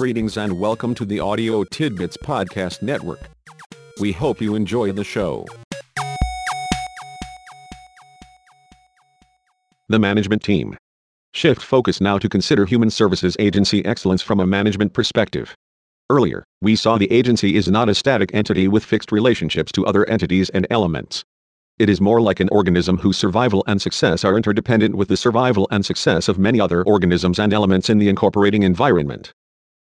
Greetings and welcome to the Audio Tidbits Podcast Network. We hope you enjoy the show. The Management Team. Shift focus now to consider Human Services Agency excellence from a management perspective. Earlier, we saw the agency is not a static entity with fixed relationships to other entities and elements. It is more like an organism whose survival and success are interdependent with the survival and success of many other organisms and elements in the incorporating environment.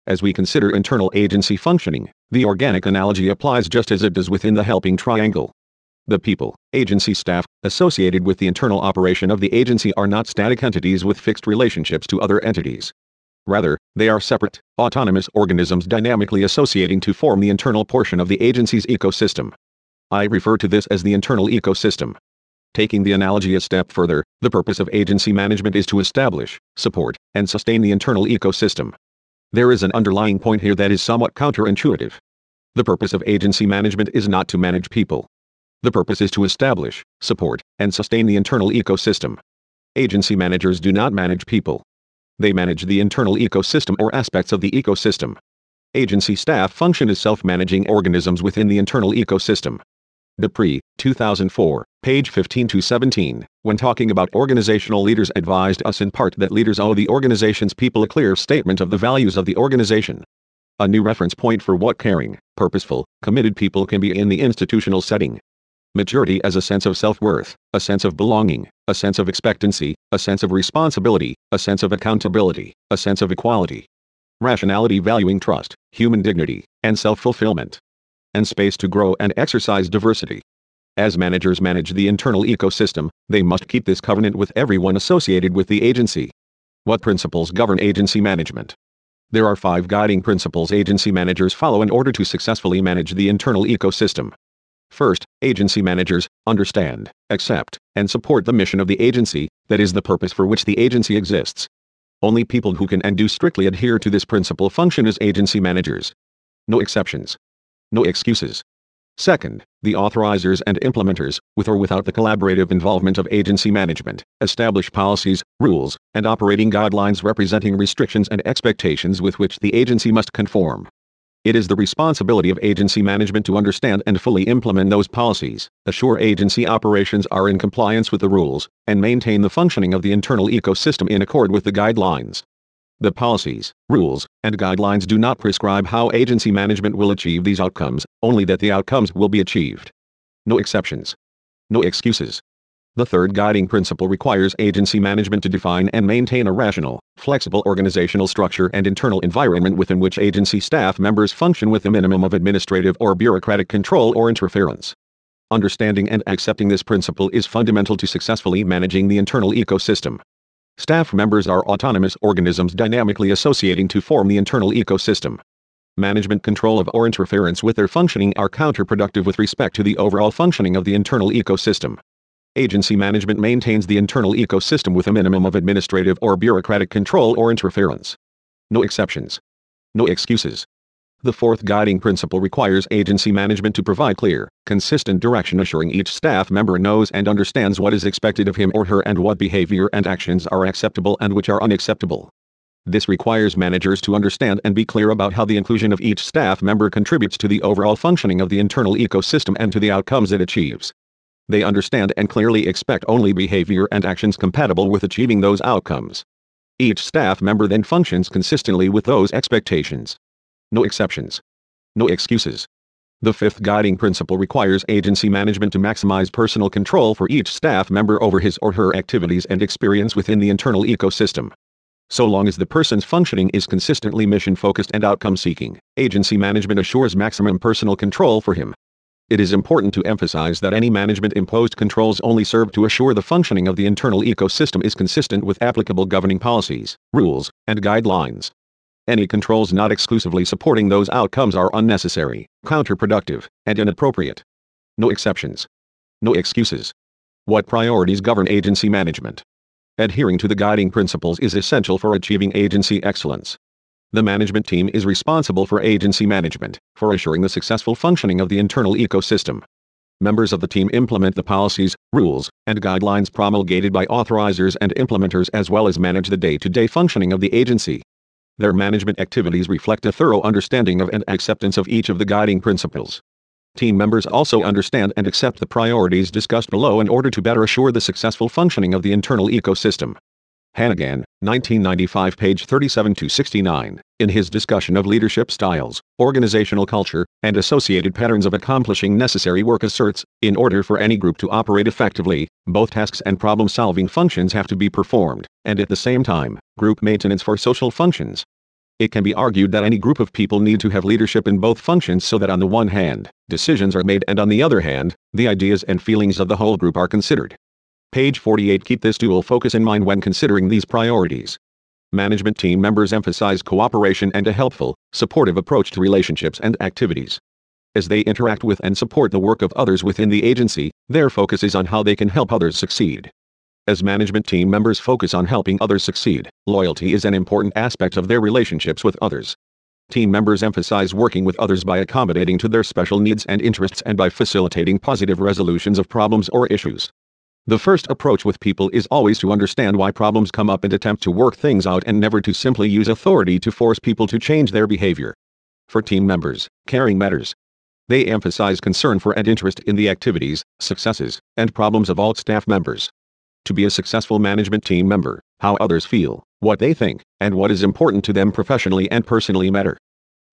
As we consider internal agency functioning, the organic analogy applies just as it does within the helping triangle. The people, agency staff, associated with the internal operation of the agency are not static entities with fixed relationships to other entities. Rather, they are separate, autonomous organisms dynamically associating to form the internal portion of the agency's ecosystem. I refer to this as the internal ecosystem. Taking the analogy a step further, the purpose of agency management is to establish, support, and sustain the internal ecosystem. There is an underlying point here that is somewhat counterintuitive. The purpose of agency management is not to manage people. The purpose is to establish, support, and sustain the internal ecosystem. Agency managers do not manage people. They manage the internal ecosystem or aspects of the ecosystem. Agency staff function as self-managing organisms within the internal ecosystem. De Pree, 2004, page 15 to 17, when talking about organizational leaders advised us in part that leaders owe the organization's people a clear statement of the values of the organization. A new reference point for what caring, purposeful, committed people can be in the institutional setting. Maturity as a sense of self-worth, a sense of belonging, a sense of expectancy, a sense of responsibility, a sense of accountability, a sense of equality. Rationality valuing trust, human dignity, and self-fulfillment and space to grow and exercise diversity. As managers manage the internal ecosystem, they must keep this covenant with everyone associated with the agency. What principles govern agency management? There are five guiding principles agency managers follow in order to successfully manage the internal ecosystem. First, agency managers understand, accept, and support the mission of the agency, that is the purpose for which the agency exists. Only people who can and do strictly adhere to this principle function as agency managers. No exceptions. No excuses. Second, the authorizers and implementers, with or without the collaborative involvement of agency management, establish policies, rules, and operating guidelines representing restrictions and expectations with which the agency must conform. It is the responsibility of agency management to understand and fully implement those policies, assure agency operations are in compliance with the rules, and maintain the functioning of the internal ecosystem in accord with the guidelines. The policies, rules, and guidelines do not prescribe how agency management will achieve these outcomes, only that the outcomes will be achieved. No exceptions. No excuses. The third guiding principle requires agency management to define and maintain a rational, flexible organizational structure and internal environment within which agency staff members function with a minimum of administrative or bureaucratic control or interference. Understanding and accepting this principle is fundamental to successfully managing the internal ecosystem. Staff members are autonomous organisms dynamically associating to form the internal ecosystem. Management control of or interference with their functioning are counterproductive with respect to the overall functioning of the internal ecosystem. Agency management maintains the internal ecosystem with a minimum of administrative or bureaucratic control or interference. No exceptions. No excuses. The fourth guiding principle requires agency management to provide clear, consistent direction assuring each staff member knows and understands what is expected of him or her and what behavior and actions are acceptable and which are unacceptable. This requires managers to understand and be clear about how the inclusion of each staff member contributes to the overall functioning of the internal ecosystem and to the outcomes it achieves. They understand and clearly expect only behavior and actions compatible with achieving those outcomes. Each staff member then functions consistently with those expectations. No exceptions. No excuses. The fifth guiding principle requires agency management to maximize personal control for each staff member over his or her activities and experience within the internal ecosystem. So long as the person's functioning is consistently mission focused and outcome seeking, agency management assures maximum personal control for him. It is important to emphasize that any management imposed controls only serve to assure the functioning of the internal ecosystem is consistent with applicable governing policies, rules, and guidelines. Any controls not exclusively supporting those outcomes are unnecessary, counterproductive, and inappropriate. No exceptions. No excuses. What priorities govern agency management? Adhering to the guiding principles is essential for achieving agency excellence. The management team is responsible for agency management, for assuring the successful functioning of the internal ecosystem. Members of the team implement the policies, rules, and guidelines promulgated by authorizers and implementers as well as manage the day-to-day functioning of the agency. Their management activities reflect a thorough understanding of and acceptance of each of the guiding principles. Team members also understand and accept the priorities discussed below in order to better assure the successful functioning of the internal ecosystem. Hannagan, 1995 page 37 to 69, in his discussion of leadership styles, organizational culture, and associated patterns of accomplishing necessary work asserts, in order for any group to operate effectively, both tasks and problem-solving functions have to be performed, and at the same time, group maintenance for social functions. It can be argued that any group of people need to have leadership in both functions so that on the one hand, decisions are made and on the other hand, the ideas and feelings of the whole group are considered. Page 48 Keep this dual focus in mind when considering these priorities. Management team members emphasize cooperation and a helpful, supportive approach to relationships and activities. As they interact with and support the work of others within the agency, their focus is on how they can help others succeed. As management team members focus on helping others succeed, loyalty is an important aspect of their relationships with others. Team members emphasize working with others by accommodating to their special needs and interests and by facilitating positive resolutions of problems or issues. The first approach with people is always to understand why problems come up and attempt to work things out and never to simply use authority to force people to change their behavior. For team members, caring matters. They emphasize concern for and interest in the activities, successes, and problems of all staff members. To be a successful management team member, how others feel, what they think, and what is important to them professionally and personally matter.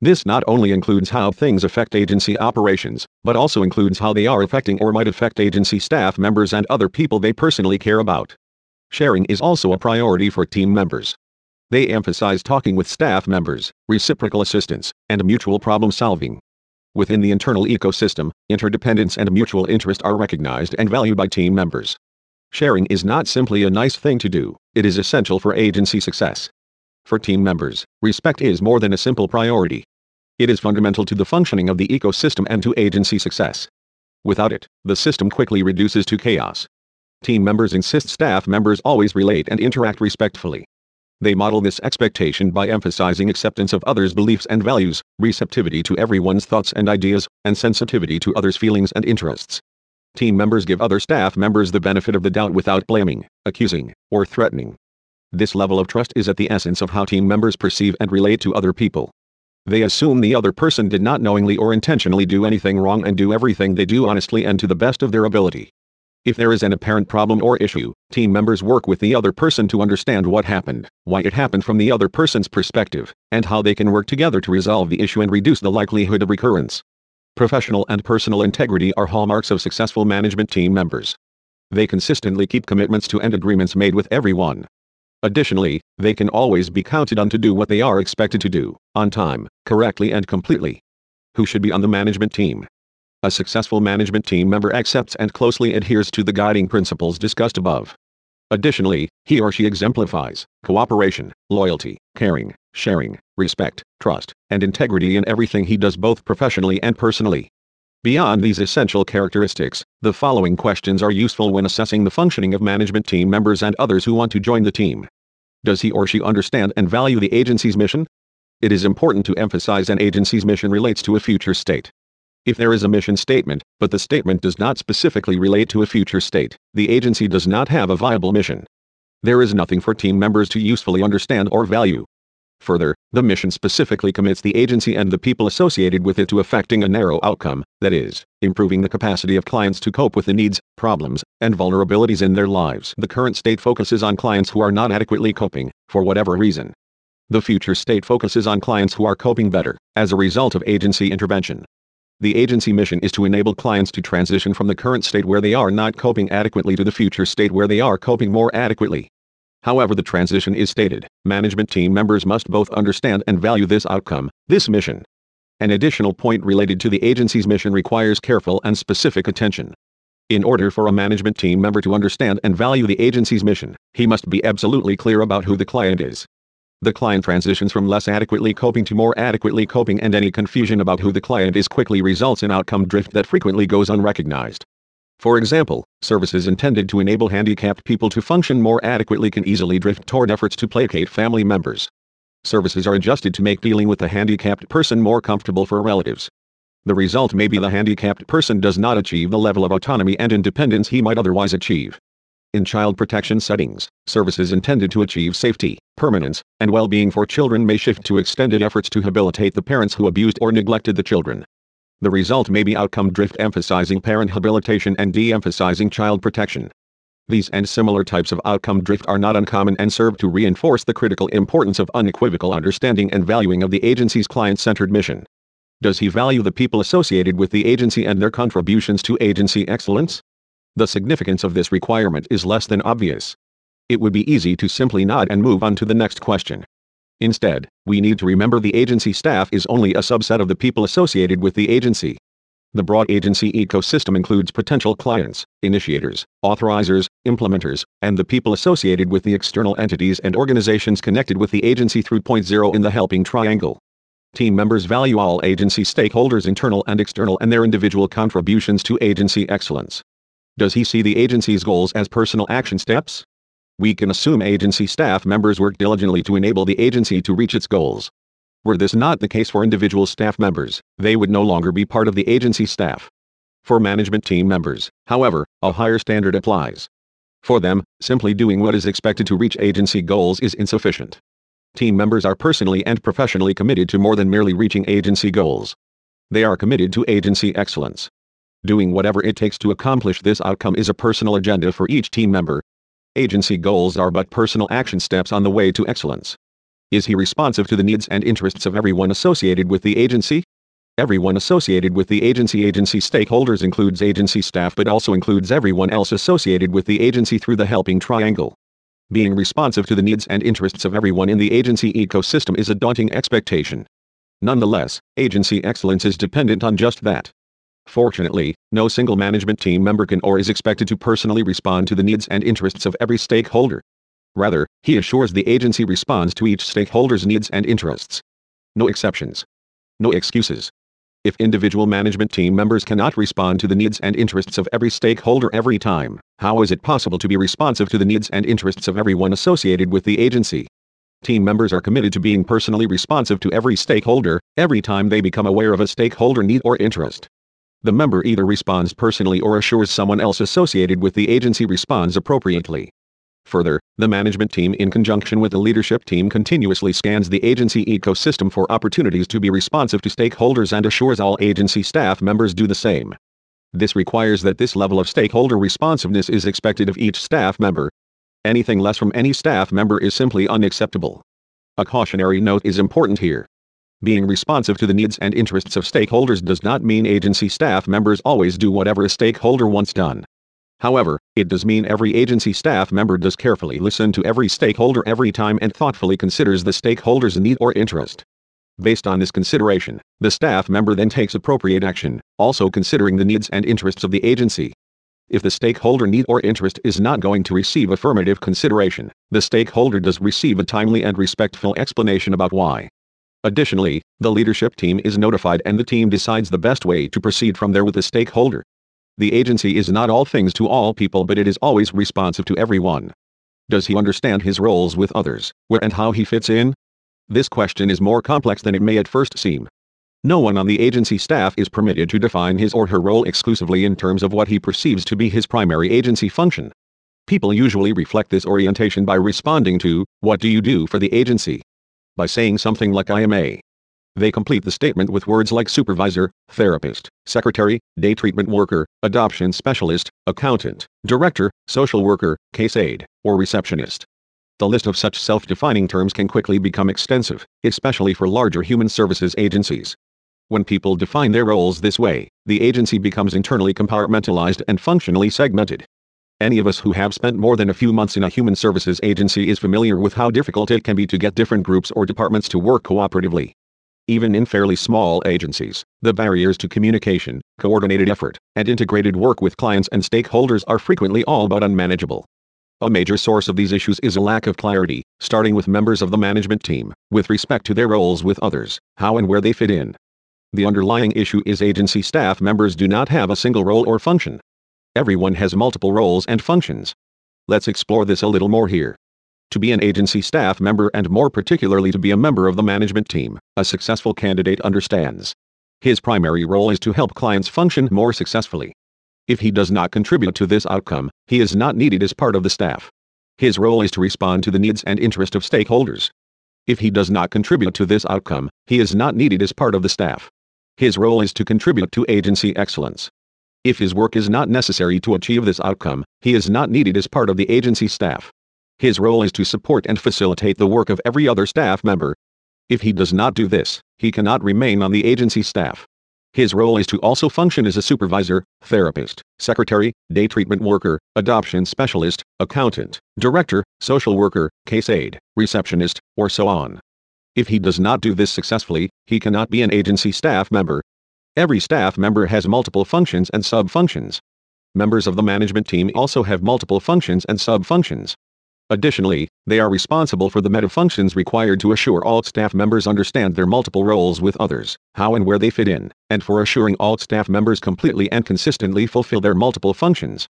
This not only includes how things affect agency operations, but also includes how they are affecting or might affect agency staff members and other people they personally care about. Sharing is also a priority for team members. They emphasize talking with staff members, reciprocal assistance, and mutual problem solving. Within the internal ecosystem, interdependence and mutual interest are recognized and valued by team members. Sharing is not simply a nice thing to do, it is essential for agency success. For team members, respect is more than a simple priority. It is fundamental to the functioning of the ecosystem and to agency success. Without it, the system quickly reduces to chaos. Team members insist staff members always relate and interact respectfully. They model this expectation by emphasizing acceptance of others' beliefs and values, receptivity to everyone's thoughts and ideas, and sensitivity to others' feelings and interests. Team members give other staff members the benefit of the doubt without blaming, accusing, or threatening. This level of trust is at the essence of how team members perceive and relate to other people. They assume the other person did not knowingly or intentionally do anything wrong and do everything they do honestly and to the best of their ability. If there is an apparent problem or issue, team members work with the other person to understand what happened, why it happened from the other person's perspective, and how they can work together to resolve the issue and reduce the likelihood of recurrence. Professional and personal integrity are hallmarks of successful management team members. They consistently keep commitments to and agreements made with everyone, Additionally, they can always be counted on to do what they are expected to do, on time, correctly and completely. Who should be on the management team? A successful management team member accepts and closely adheres to the guiding principles discussed above. Additionally, he or she exemplifies cooperation, loyalty, caring, sharing, respect, trust, and integrity in everything he does both professionally and personally. Beyond these essential characteristics, the following questions are useful when assessing the functioning of management team members and others who want to join the team. Does he or she understand and value the agency's mission? It is important to emphasize an agency's mission relates to a future state. If there is a mission statement, but the statement does not specifically relate to a future state, the agency does not have a viable mission. There is nothing for team members to usefully understand or value. Further, the mission specifically commits the agency and the people associated with it to affecting a narrow outcome, that is, improving the capacity of clients to cope with the needs, problems, and vulnerabilities in their lives. The current state focuses on clients who are not adequately coping, for whatever reason. The future state focuses on clients who are coping better, as a result of agency intervention. The agency mission is to enable clients to transition from the current state where they are not coping adequately to the future state where they are coping more adequately. However the transition is stated, management team members must both understand and value this outcome, this mission. An additional point related to the agency's mission requires careful and specific attention. In order for a management team member to understand and value the agency's mission, he must be absolutely clear about who the client is. The client transitions from less adequately coping to more adequately coping and any confusion about who the client is quickly results in outcome drift that frequently goes unrecognized. For example, services intended to enable handicapped people to function more adequately can easily drift toward efforts to placate family members. Services are adjusted to make dealing with the handicapped person more comfortable for relatives. The result may be the handicapped person does not achieve the level of autonomy and independence he might otherwise achieve. In child protection settings, services intended to achieve safety, permanence, and well-being for children may shift to extended efforts to habilitate the parents who abused or neglected the children. The result may be outcome drift emphasizing parent habilitation and de-emphasizing child protection. These and similar types of outcome drift are not uncommon and serve to reinforce the critical importance of unequivocal understanding and valuing of the agency's client-centered mission. Does he value the people associated with the agency and their contributions to agency excellence? The significance of this requirement is less than obvious. It would be easy to simply nod and move on to the next question. Instead, we need to remember the agency staff is only a subset of the people associated with the agency. The broad agency ecosystem includes potential clients, initiators, authorizers, implementers, and the people associated with the external entities and organizations connected with the agency through point zero in the helping triangle. Team members value all agency stakeholders internal and external and their individual contributions to agency excellence. Does he see the agency's goals as personal action steps? We can assume agency staff members work diligently to enable the agency to reach its goals. Were this not the case for individual staff members, they would no longer be part of the agency staff. For management team members, however, a higher standard applies. For them, simply doing what is expected to reach agency goals is insufficient. Team members are personally and professionally committed to more than merely reaching agency goals. They are committed to agency excellence. Doing whatever it takes to accomplish this outcome is a personal agenda for each team member. Agency goals are but personal action steps on the way to excellence. Is he responsive to the needs and interests of everyone associated with the agency? Everyone associated with the agency agency stakeholders includes agency staff but also includes everyone else associated with the agency through the helping triangle. Being responsive to the needs and interests of everyone in the agency ecosystem is a daunting expectation. Nonetheless, agency excellence is dependent on just that. Fortunately, no single management team member can or is expected to personally respond to the needs and interests of every stakeholder. Rather, he assures the agency responds to each stakeholder's needs and interests. No exceptions. No excuses. If individual management team members cannot respond to the needs and interests of every stakeholder every time, how is it possible to be responsive to the needs and interests of everyone associated with the agency? Team members are committed to being personally responsive to every stakeholder, every time they become aware of a stakeholder need or interest. The member either responds personally or assures someone else associated with the agency responds appropriately. Further, the management team in conjunction with the leadership team continuously scans the agency ecosystem for opportunities to be responsive to stakeholders and assures all agency staff members do the same. This requires that this level of stakeholder responsiveness is expected of each staff member. Anything less from any staff member is simply unacceptable. A cautionary note is important here. Being responsive to the needs and interests of stakeholders does not mean agency staff members always do whatever a stakeholder wants done. However, it does mean every agency staff member does carefully listen to every stakeholder every time and thoughtfully considers the stakeholder's need or interest. Based on this consideration, the staff member then takes appropriate action, also considering the needs and interests of the agency. If the stakeholder need or interest is not going to receive affirmative consideration, the stakeholder does receive a timely and respectful explanation about why. Additionally, the leadership team is notified and the team decides the best way to proceed from there with the stakeholder. The agency is not all things to all people but it is always responsive to everyone. Does he understand his roles with others, where and how he fits in? This question is more complex than it may at first seem. No one on the agency staff is permitted to define his or her role exclusively in terms of what he perceives to be his primary agency function. People usually reflect this orientation by responding to, What do you do for the agency? By saying something like I am a. They complete the statement with words like supervisor, therapist, secretary, day treatment worker, adoption specialist, accountant, director, social worker, case aide, or receptionist. The list of such self-defining terms can quickly become extensive, especially for larger human services agencies. When people define their roles this way, the agency becomes internally compartmentalized and functionally segmented. Any of us who have spent more than a few months in a human services agency is familiar with how difficult it can be to get different groups or departments to work cooperatively. Even in fairly small agencies, the barriers to communication, coordinated effort, and integrated work with clients and stakeholders are frequently all but unmanageable. A major source of these issues is a lack of clarity, starting with members of the management team, with respect to their roles with others, how and where they fit in. The underlying issue is agency staff members do not have a single role or function, Everyone has multiple roles and functions. Let's explore this a little more here. To be an agency staff member and more particularly to be a member of the management team, a successful candidate understands. His primary role is to help clients function more successfully. If he does not contribute to this outcome, he is not needed as part of the staff. His role is to respond to the needs and interest of stakeholders. If he does not contribute to this outcome, he is not needed as part of the staff. His role is to contribute to agency excellence. If his work is not necessary to achieve this outcome, he is not needed as part of the agency staff. His role is to support and facilitate the work of every other staff member. If he does not do this, he cannot remain on the agency staff. His role is to also function as a supervisor, therapist, secretary, day treatment worker, adoption specialist, accountant, director, social worker, case aide, receptionist, or so on. If he does not do this successfully, he cannot be an agency staff member. Every staff member has multiple functions and sub-functions. Members of the management team also have multiple functions and sub-functions. Additionally, they are responsible for the meta-functions required to assure all staff members understand their multiple roles with others, how and where they fit in, and for assuring all staff members completely and consistently fulfill their multiple functions.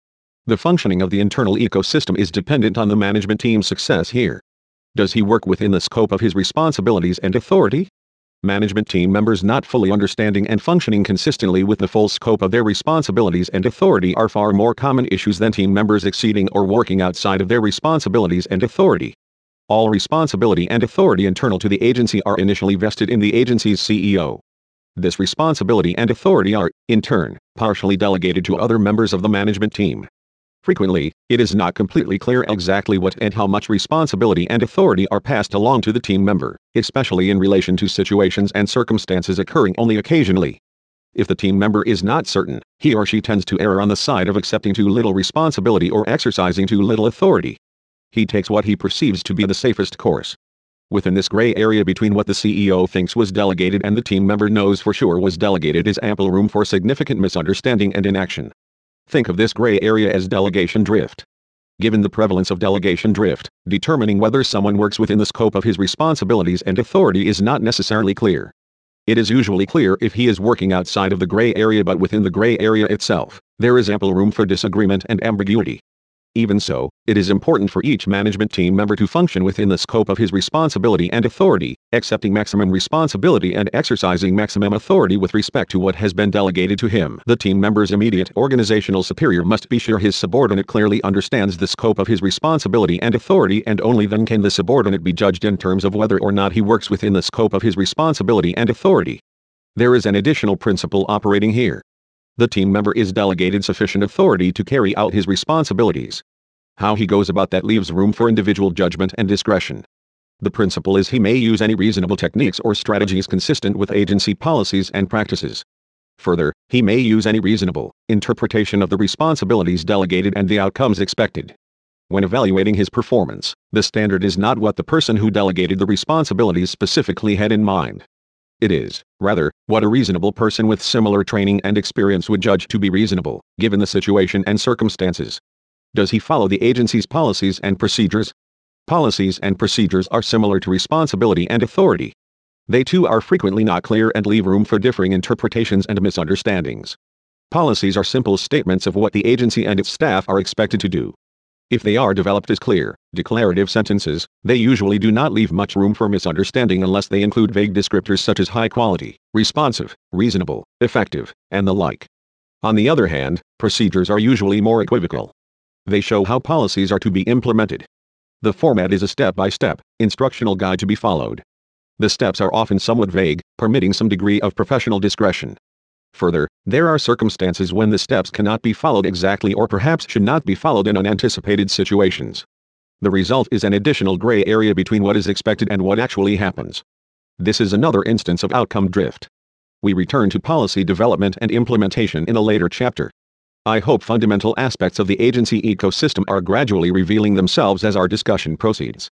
The functioning of the internal ecosystem is dependent on the management team's success here. Does he work within the scope of his responsibilities and authority? Management team members not fully understanding and functioning consistently with the full scope of their responsibilities and authority are far more common issues than team members exceeding or working outside of their responsibilities and authority. All responsibility and authority internal to the agency are initially vested in the agency's CEO. This responsibility and authority are, in turn, partially delegated to other members of the management team. Frequently, it is not completely clear exactly what and how much responsibility and authority are passed along to the team member, especially in relation to situations and circumstances occurring only occasionally. If the team member is not certain, he or she tends to err on the side of accepting too little responsibility or exercising too little authority. He takes what he perceives to be the safest course. Within this gray area between what the CEO thinks was delegated and the team member knows for sure was delegated is ample room for significant misunderstanding and inaction. Think of this gray area as delegation drift. Given the prevalence of delegation drift, determining whether someone works within the scope of his responsibilities and authority is not necessarily clear. It is usually clear if he is working outside of the gray area but within the gray area itself, there is ample room for disagreement and ambiguity. Even so, it is important for each management team member to function within the scope of his responsibility and authority, accepting maximum responsibility and exercising maximum authority with respect to what has been delegated to him. The team member's immediate organizational superior must be sure his subordinate clearly understands the scope of his responsibility and authority and only then can the subordinate be judged in terms of whether or not he works within the scope of his responsibility and authority. There is an additional principle operating here the team member is delegated sufficient authority to carry out his responsibilities. How he goes about that leaves room for individual judgment and discretion. The principle is he may use any reasonable techniques or strategies consistent with agency policies and practices. Further, he may use any reasonable interpretation of the responsibilities delegated and the outcomes expected. When evaluating his performance, the standard is not what the person who delegated the responsibilities specifically had in mind. It is, rather, what a reasonable person with similar training and experience would judge to be reasonable, given the situation and circumstances. Does he follow the agency's policies and procedures? Policies and procedures are similar to responsibility and authority. They too are frequently not clear and leave room for differing interpretations and misunderstandings. Policies are simple statements of what the agency and its staff are expected to do. If they are developed as clear, declarative sentences, they usually do not leave much room for misunderstanding unless they include vague descriptors such as high quality, responsive, reasonable, effective, and the like. On the other hand, procedures are usually more equivocal. They show how policies are to be implemented. The format is a step-by-step, instructional guide to be followed. The steps are often somewhat vague, permitting some degree of professional discretion. Further, there are circumstances when the steps cannot be followed exactly or perhaps should not be followed in unanticipated situations. The result is an additional gray area between what is expected and what actually happens. This is another instance of outcome drift. We return to policy development and implementation in a later chapter. I hope fundamental aspects of the agency ecosystem are gradually revealing themselves as our discussion proceeds.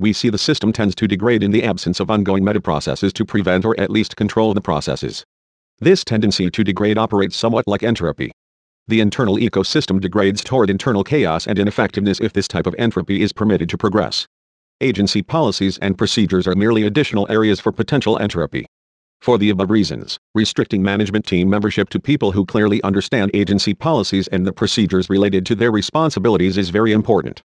We see the system tends to degrade in the absence of ongoing metaprocesses to prevent or at least control the processes. This tendency to degrade operates somewhat like entropy. The internal ecosystem degrades toward internal chaos and ineffectiveness if this type of entropy is permitted to progress. Agency policies and procedures are merely additional areas for potential entropy. For the above reasons, restricting management team membership to people who clearly understand agency policies and the procedures related to their responsibilities is very important.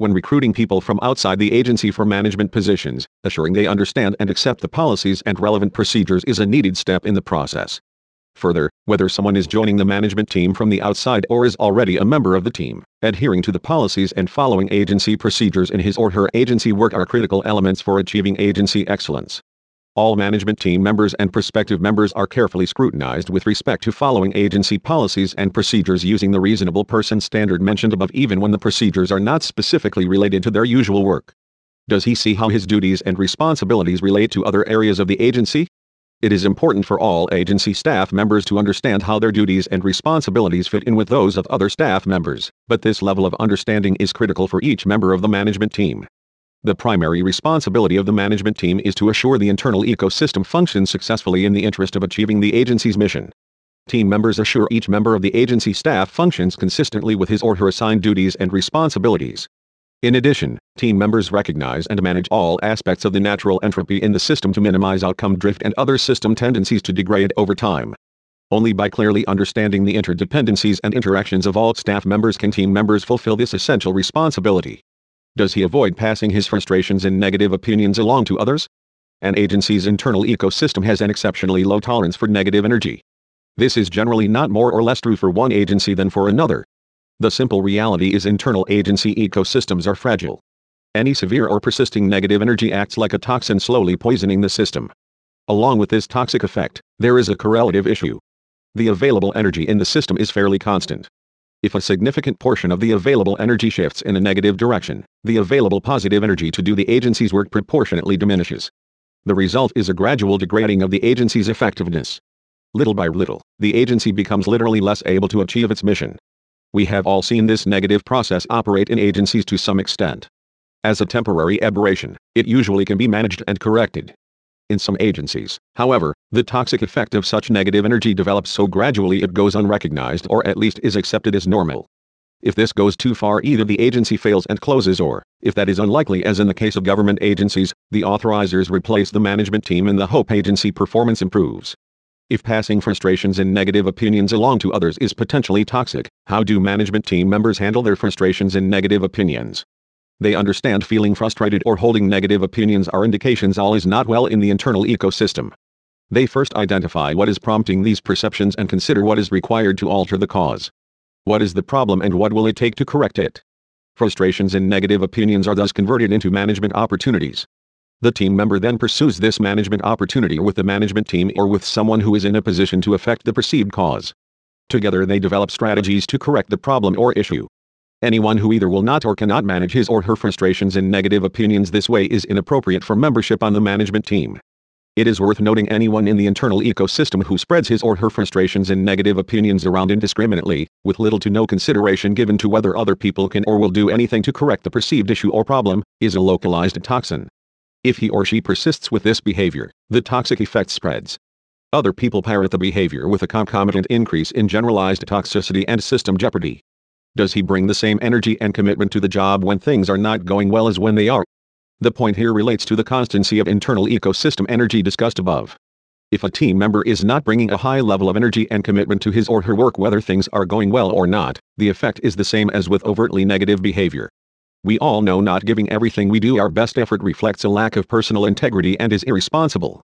When recruiting people from outside the agency for management positions, assuring they understand and accept the policies and relevant procedures is a needed step in the process. Further, whether someone is joining the management team from the outside or is already a member of the team, adhering to the policies and following agency procedures in his or her agency work are critical elements for achieving agency excellence. All management team members and prospective members are carefully scrutinized with respect to following agency policies and procedures using the reasonable person standard mentioned above even when the procedures are not specifically related to their usual work. Does he see how his duties and responsibilities relate to other areas of the agency? It is important for all agency staff members to understand how their duties and responsibilities fit in with those of other staff members, but this level of understanding is critical for each member of the management team. The primary responsibility of the management team is to assure the internal ecosystem functions successfully in the interest of achieving the agency's mission. Team members assure each member of the agency staff functions consistently with his or her assigned duties and responsibilities. In addition, team members recognize and manage all aspects of the natural entropy in the system to minimize outcome drift and other system tendencies to degrade over time. Only by clearly understanding the interdependencies and interactions of all staff members can team members fulfill this essential responsibility. Does he avoid passing his frustrations and negative opinions along to others? An agency's internal ecosystem has an exceptionally low tolerance for negative energy. This is generally not more or less true for one agency than for another. The simple reality is internal agency ecosystems are fragile. Any severe or persisting negative energy acts like a toxin slowly poisoning the system. Along with this toxic effect, there is a correlative issue. The available energy in the system is fairly constant. If a significant portion of the available energy shifts in a negative direction, the available positive energy to do the agency's work proportionately diminishes. The result is a gradual degrading of the agency's effectiveness. Little by little, the agency becomes literally less able to achieve its mission. We have all seen this negative process operate in agencies to some extent. As a temporary aberration, it usually can be managed and corrected. In some agencies, however, the toxic effect of such negative energy develops so gradually it goes unrecognized or at least is accepted as normal. If this goes too far either the agency fails and closes or, if that is unlikely as in the case of government agencies, the authorizers replace the management team and the hope agency performance improves. If passing frustrations and negative opinions along to others is potentially toxic, how do management team members handle their frustrations and negative opinions? They understand feeling frustrated or holding negative opinions are indications all is not well in the internal ecosystem. They first identify what is prompting these perceptions and consider what is required to alter the cause. What is the problem and what will it take to correct it? Frustrations and negative opinions are thus converted into management opportunities. The team member then pursues this management opportunity with the management team or with someone who is in a position to affect the perceived cause. Together they develop strategies to correct the problem or issue. Anyone who either will not or cannot manage his or her frustrations and negative opinions this way is inappropriate for membership on the management team. It is worth noting anyone in the internal ecosystem who spreads his or her frustrations and negative opinions around indiscriminately, with little to no consideration given to whether other people can or will do anything to correct the perceived issue or problem, is a localized toxin. If he or she persists with this behavior, the toxic effect spreads. Other people pirate the behavior with a concomitant increase in generalized toxicity and system jeopardy. Does he bring the same energy and commitment to the job when things are not going well as when they are? The point here relates to the constancy of internal ecosystem energy discussed above. If a team member is not bringing a high level of energy and commitment to his or her work whether things are going well or not, the effect is the same as with overtly negative behavior. We all know not giving everything we do our best effort reflects a lack of personal integrity and is irresponsible.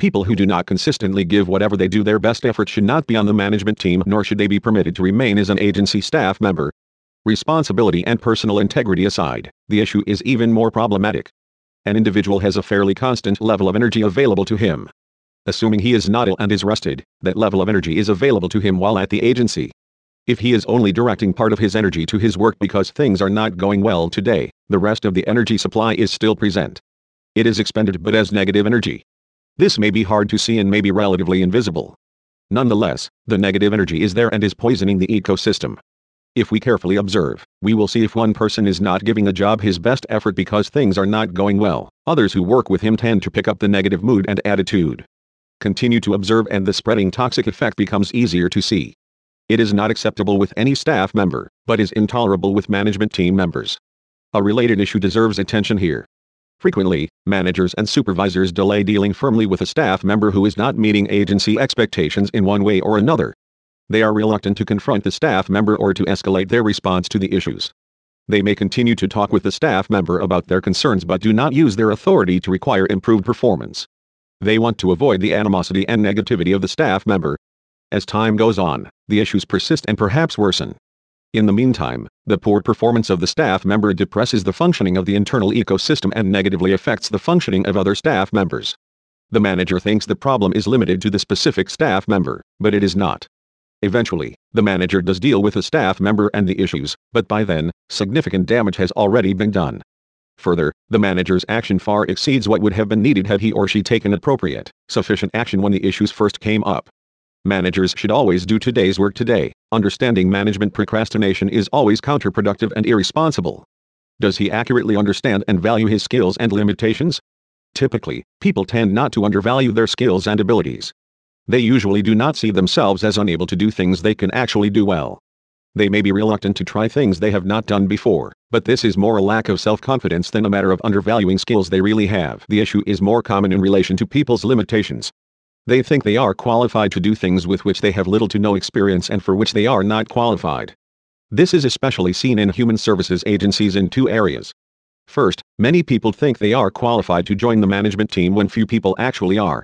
People who do not consistently give whatever they do their best effort should not be on the management team nor should they be permitted to remain as an agency staff member. Responsibility and personal integrity aside, the issue is even more problematic. An individual has a fairly constant level of energy available to him. Assuming he is not ill and is rested, that level of energy is available to him while at the agency. If he is only directing part of his energy to his work because things are not going well today, the rest of the energy supply is still present. It is expended but as negative energy. This may be hard to see and may be relatively invisible. Nonetheless, the negative energy is there and is poisoning the ecosystem. If we carefully observe, we will see if one person is not giving a job his best effort because things are not going well, others who work with him tend to pick up the negative mood and attitude. Continue to observe and the spreading toxic effect becomes easier to see. It is not acceptable with any staff member, but is intolerable with management team members. A related issue deserves attention here. Frequently, managers and supervisors delay dealing firmly with a staff member who is not meeting agency expectations in one way or another. They are reluctant to confront the staff member or to escalate their response to the issues. They may continue to talk with the staff member about their concerns but do not use their authority to require improved performance. They want to avoid the animosity and negativity of the staff member. As time goes on, the issues persist and perhaps worsen. In the meantime, the poor performance of the staff member depresses the functioning of the internal ecosystem and negatively affects the functioning of other staff members. The manager thinks the problem is limited to the specific staff member, but it is not. Eventually, the manager does deal with the staff member and the issues, but by then, significant damage has already been done. Further, the manager's action far exceeds what would have been needed had he or she taken appropriate, sufficient action when the issues first came up. Managers should always do today's work today. Understanding management procrastination is always counterproductive and irresponsible. Does he accurately understand and value his skills and limitations? Typically, people tend not to undervalue their skills and abilities. They usually do not see themselves as unable to do things they can actually do well. They may be reluctant to try things they have not done before, but this is more a lack of self-confidence than a matter of undervaluing skills they really have. The issue is more common in relation to people's limitations. They think they are qualified to do things with which they have little to no experience and for which they are not qualified. This is especially seen in human services agencies in two areas. First, many people think they are qualified to join the management team when few people actually are.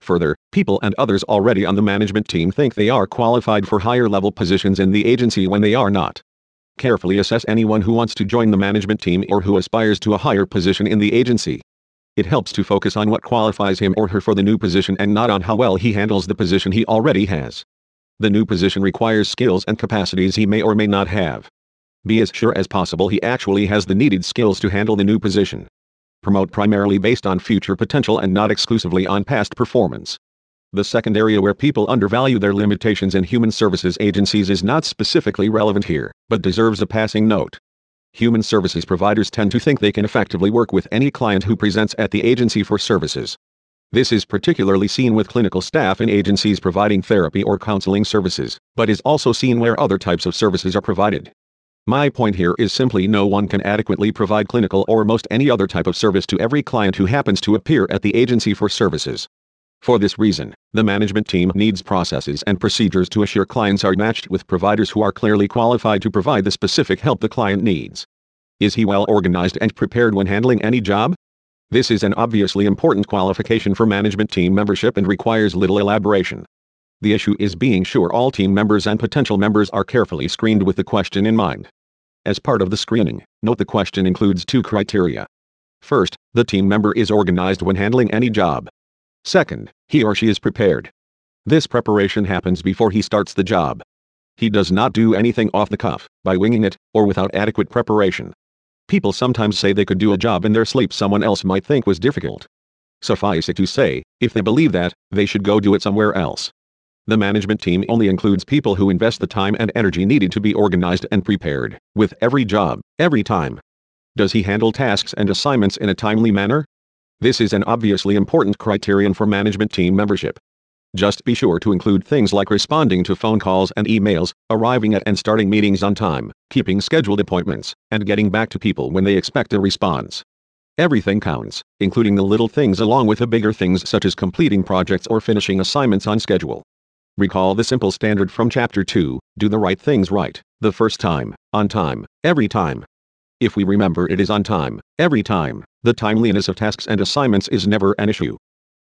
Further, people and others already on the management team think they are qualified for higher level positions in the agency when they are not. Carefully assess anyone who wants to join the management team or who aspires to a higher position in the agency. It helps to focus on what qualifies him or her for the new position and not on how well he handles the position he already has. The new position requires skills and capacities he may or may not have. Be as sure as possible he actually has the needed skills to handle the new position promote primarily based on future potential and not exclusively on past performance. The second area where people undervalue their limitations in human services agencies is not specifically relevant here, but deserves a passing note. Human services providers tend to think they can effectively work with any client who presents at the agency for services. This is particularly seen with clinical staff in agencies providing therapy or counseling services, but is also seen where other types of services are provided. My point here is simply no one can adequately provide clinical or most any other type of service to every client who happens to appear at the agency for services. For this reason, the management team needs processes and procedures to assure clients are matched with providers who are clearly qualified to provide the specific help the client needs. Is he well organized and prepared when handling any job? This is an obviously important qualification for management team membership and requires little elaboration. The issue is being sure all team members and potential members are carefully screened with the question in mind. As part of the screening, note the question includes two criteria. First, the team member is organized when handling any job. Second, he or she is prepared. This preparation happens before he starts the job. He does not do anything off the cuff, by winging it, or without adequate preparation. People sometimes say they could do a job in their sleep someone else might think was difficult. Suffice it to say, if they believe that, they should go do it somewhere else. The management team only includes people who invest the time and energy needed to be organized and prepared, with every job, every time. Does he handle tasks and assignments in a timely manner? This is an obviously important criterion for management team membership. Just be sure to include things like responding to phone calls and emails, arriving at and starting meetings on time, keeping scheduled appointments, and getting back to people when they expect a response. Everything counts, including the little things along with the bigger things such as completing projects or finishing assignments on schedule. Recall the simple standard from Chapter 2 do the right things right, the first time, on time, every time. If we remember it is on time, every time, the timeliness of tasks and assignments is never an issue.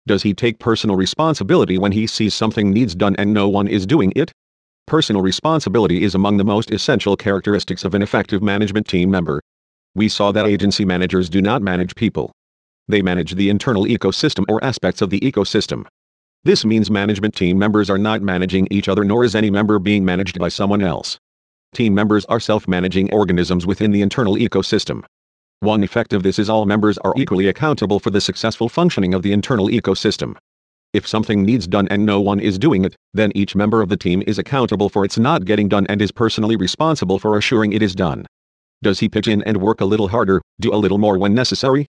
Does he take personal responsibility when he sees something needs done and no one is doing it? Personal responsibility is among the most essential characteristics of an effective management team member. We saw that agency managers do not manage people. They manage the internal ecosystem or aspects of the ecosystem. This means management team members are not managing each other nor is any member being managed by someone else. Team members are self-managing organisms within the internal ecosystem. One effect of this is all members are equally accountable for the successful functioning of the internal ecosystem. If something needs done and no one is doing it, then each member of the team is accountable for its not getting done and is personally responsible for assuring it is done. Does he pitch in and work a little harder, do a little more when necessary?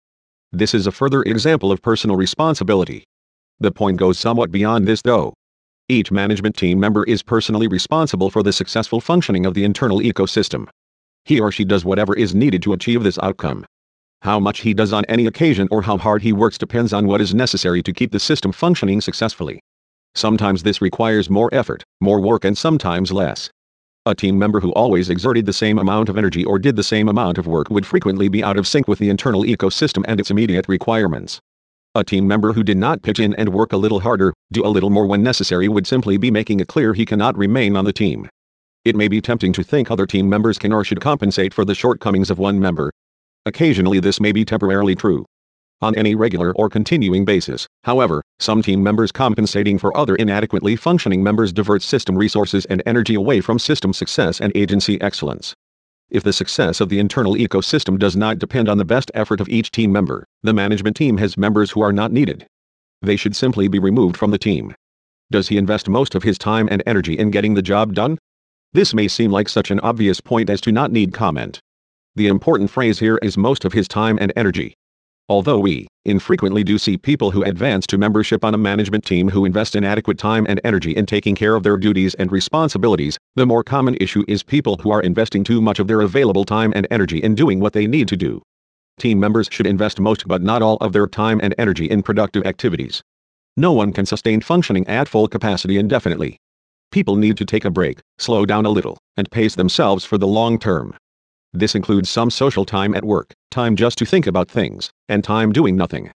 This is a further example of personal responsibility. The point goes somewhat beyond this though. Each management team member is personally responsible for the successful functioning of the internal ecosystem. He or she does whatever is needed to achieve this outcome. How much he does on any occasion or how hard he works depends on what is necessary to keep the system functioning successfully. Sometimes this requires more effort, more work and sometimes less. A team member who always exerted the same amount of energy or did the same amount of work would frequently be out of sync with the internal ecosystem and its immediate requirements. A team member who did not pitch in and work a little harder, do a little more when necessary would simply be making it clear he cannot remain on the team. It may be tempting to think other team members can or should compensate for the shortcomings of one member. Occasionally this may be temporarily true. On any regular or continuing basis, however, some team members compensating for other inadequately functioning members divert system resources and energy away from system success and agency excellence. If the success of the internal ecosystem does not depend on the best effort of each team member, the management team has members who are not needed. They should simply be removed from the team. Does he invest most of his time and energy in getting the job done? This may seem like such an obvious point as to not need comment. The important phrase here is most of his time and energy. Although we infrequently do see people who advance to membership on a management team who invest inadequate time and energy in taking care of their duties and responsibilities, the more common issue is people who are investing too much of their available time and energy in doing what they need to do. Team members should invest most but not all of their time and energy in productive activities. No one can sustain functioning at full capacity indefinitely. People need to take a break, slow down a little, and pace themselves for the long term. This includes some social time at work, time just to think about things, and time doing nothing.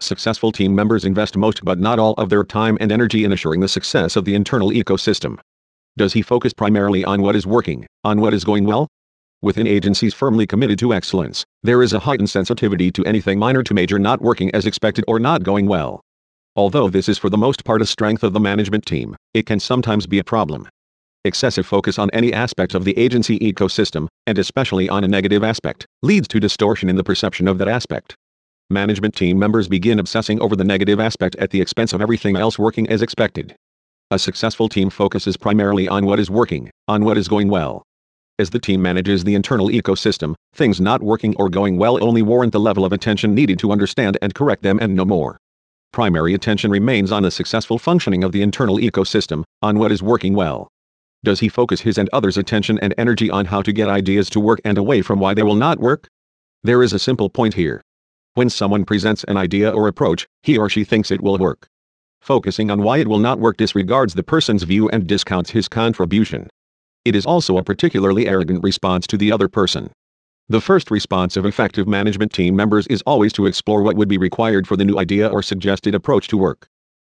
Successful team members invest most but not all of their time and energy in assuring the success of the internal ecosystem. Does he focus primarily on what is working, on what is going well? Within agencies firmly committed to excellence, there is a heightened sensitivity to anything minor to major not working as expected or not going well. Although this is for the most part a strength of the management team, it can sometimes be a problem. Excessive focus on any aspect of the agency ecosystem, and especially on a negative aspect, leads to distortion in the perception of that aspect. Management team members begin obsessing over the negative aspect at the expense of everything else working as expected. A successful team focuses primarily on what is working, on what is going well. As the team manages the internal ecosystem, things not working or going well only warrant the level of attention needed to understand and correct them and no more. Primary attention remains on the successful functioning of the internal ecosystem, on what is working well. Does he focus his and others' attention and energy on how to get ideas to work and away from why they will not work? There is a simple point here. When someone presents an idea or approach, he or she thinks it will work. Focusing on why it will not work disregards the person's view and discounts his contribution. It is also a particularly arrogant response to the other person. The first response of effective management team members is always to explore what would be required for the new idea or suggested approach to work.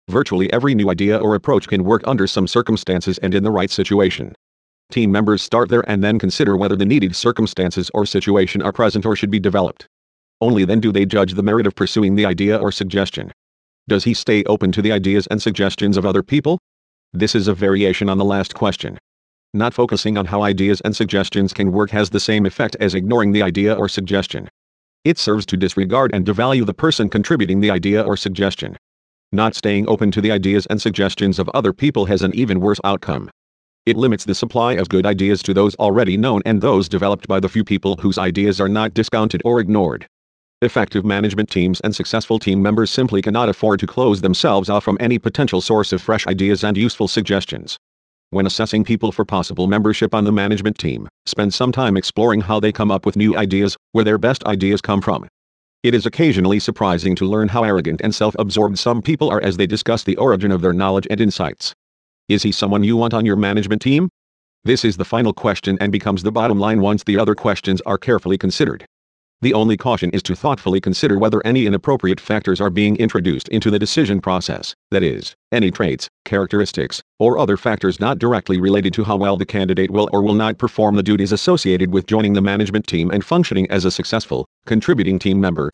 Virtually every new idea or approach can work under some circumstances and in the right situation. Team members start there and then consider whether the needed circumstances or situation are present or should be developed. Only then do they judge the merit of pursuing the idea or suggestion. Does he stay open to the ideas and suggestions of other people? This is a variation on the last question. Not focusing on how ideas and suggestions can work has the same effect as ignoring the idea or suggestion. It serves to disregard and devalue the person contributing the idea or suggestion. Not staying open to the ideas and suggestions of other people has an even worse outcome. It limits the supply of good ideas to those already known and those developed by the few people whose ideas are not discounted or ignored. Effective management teams and successful team members simply cannot afford to close themselves off from any potential source of fresh ideas and useful suggestions. When assessing people for possible membership on the management team, spend some time exploring how they come up with new ideas, where their best ideas come from, it is occasionally surprising to learn how arrogant and self-absorbed some people are as they discuss the origin of their knowledge and insights. Is he someone you want on your management team? This is the final question and becomes the bottom line once the other questions are carefully considered. The only caution is to thoughtfully consider whether any inappropriate factors are being introduced into the decision process, that is, any traits, characteristics, or other factors not directly related to how well the candidate will or will not perform the duties associated with joining the management team and functioning as a successful, contributing team member.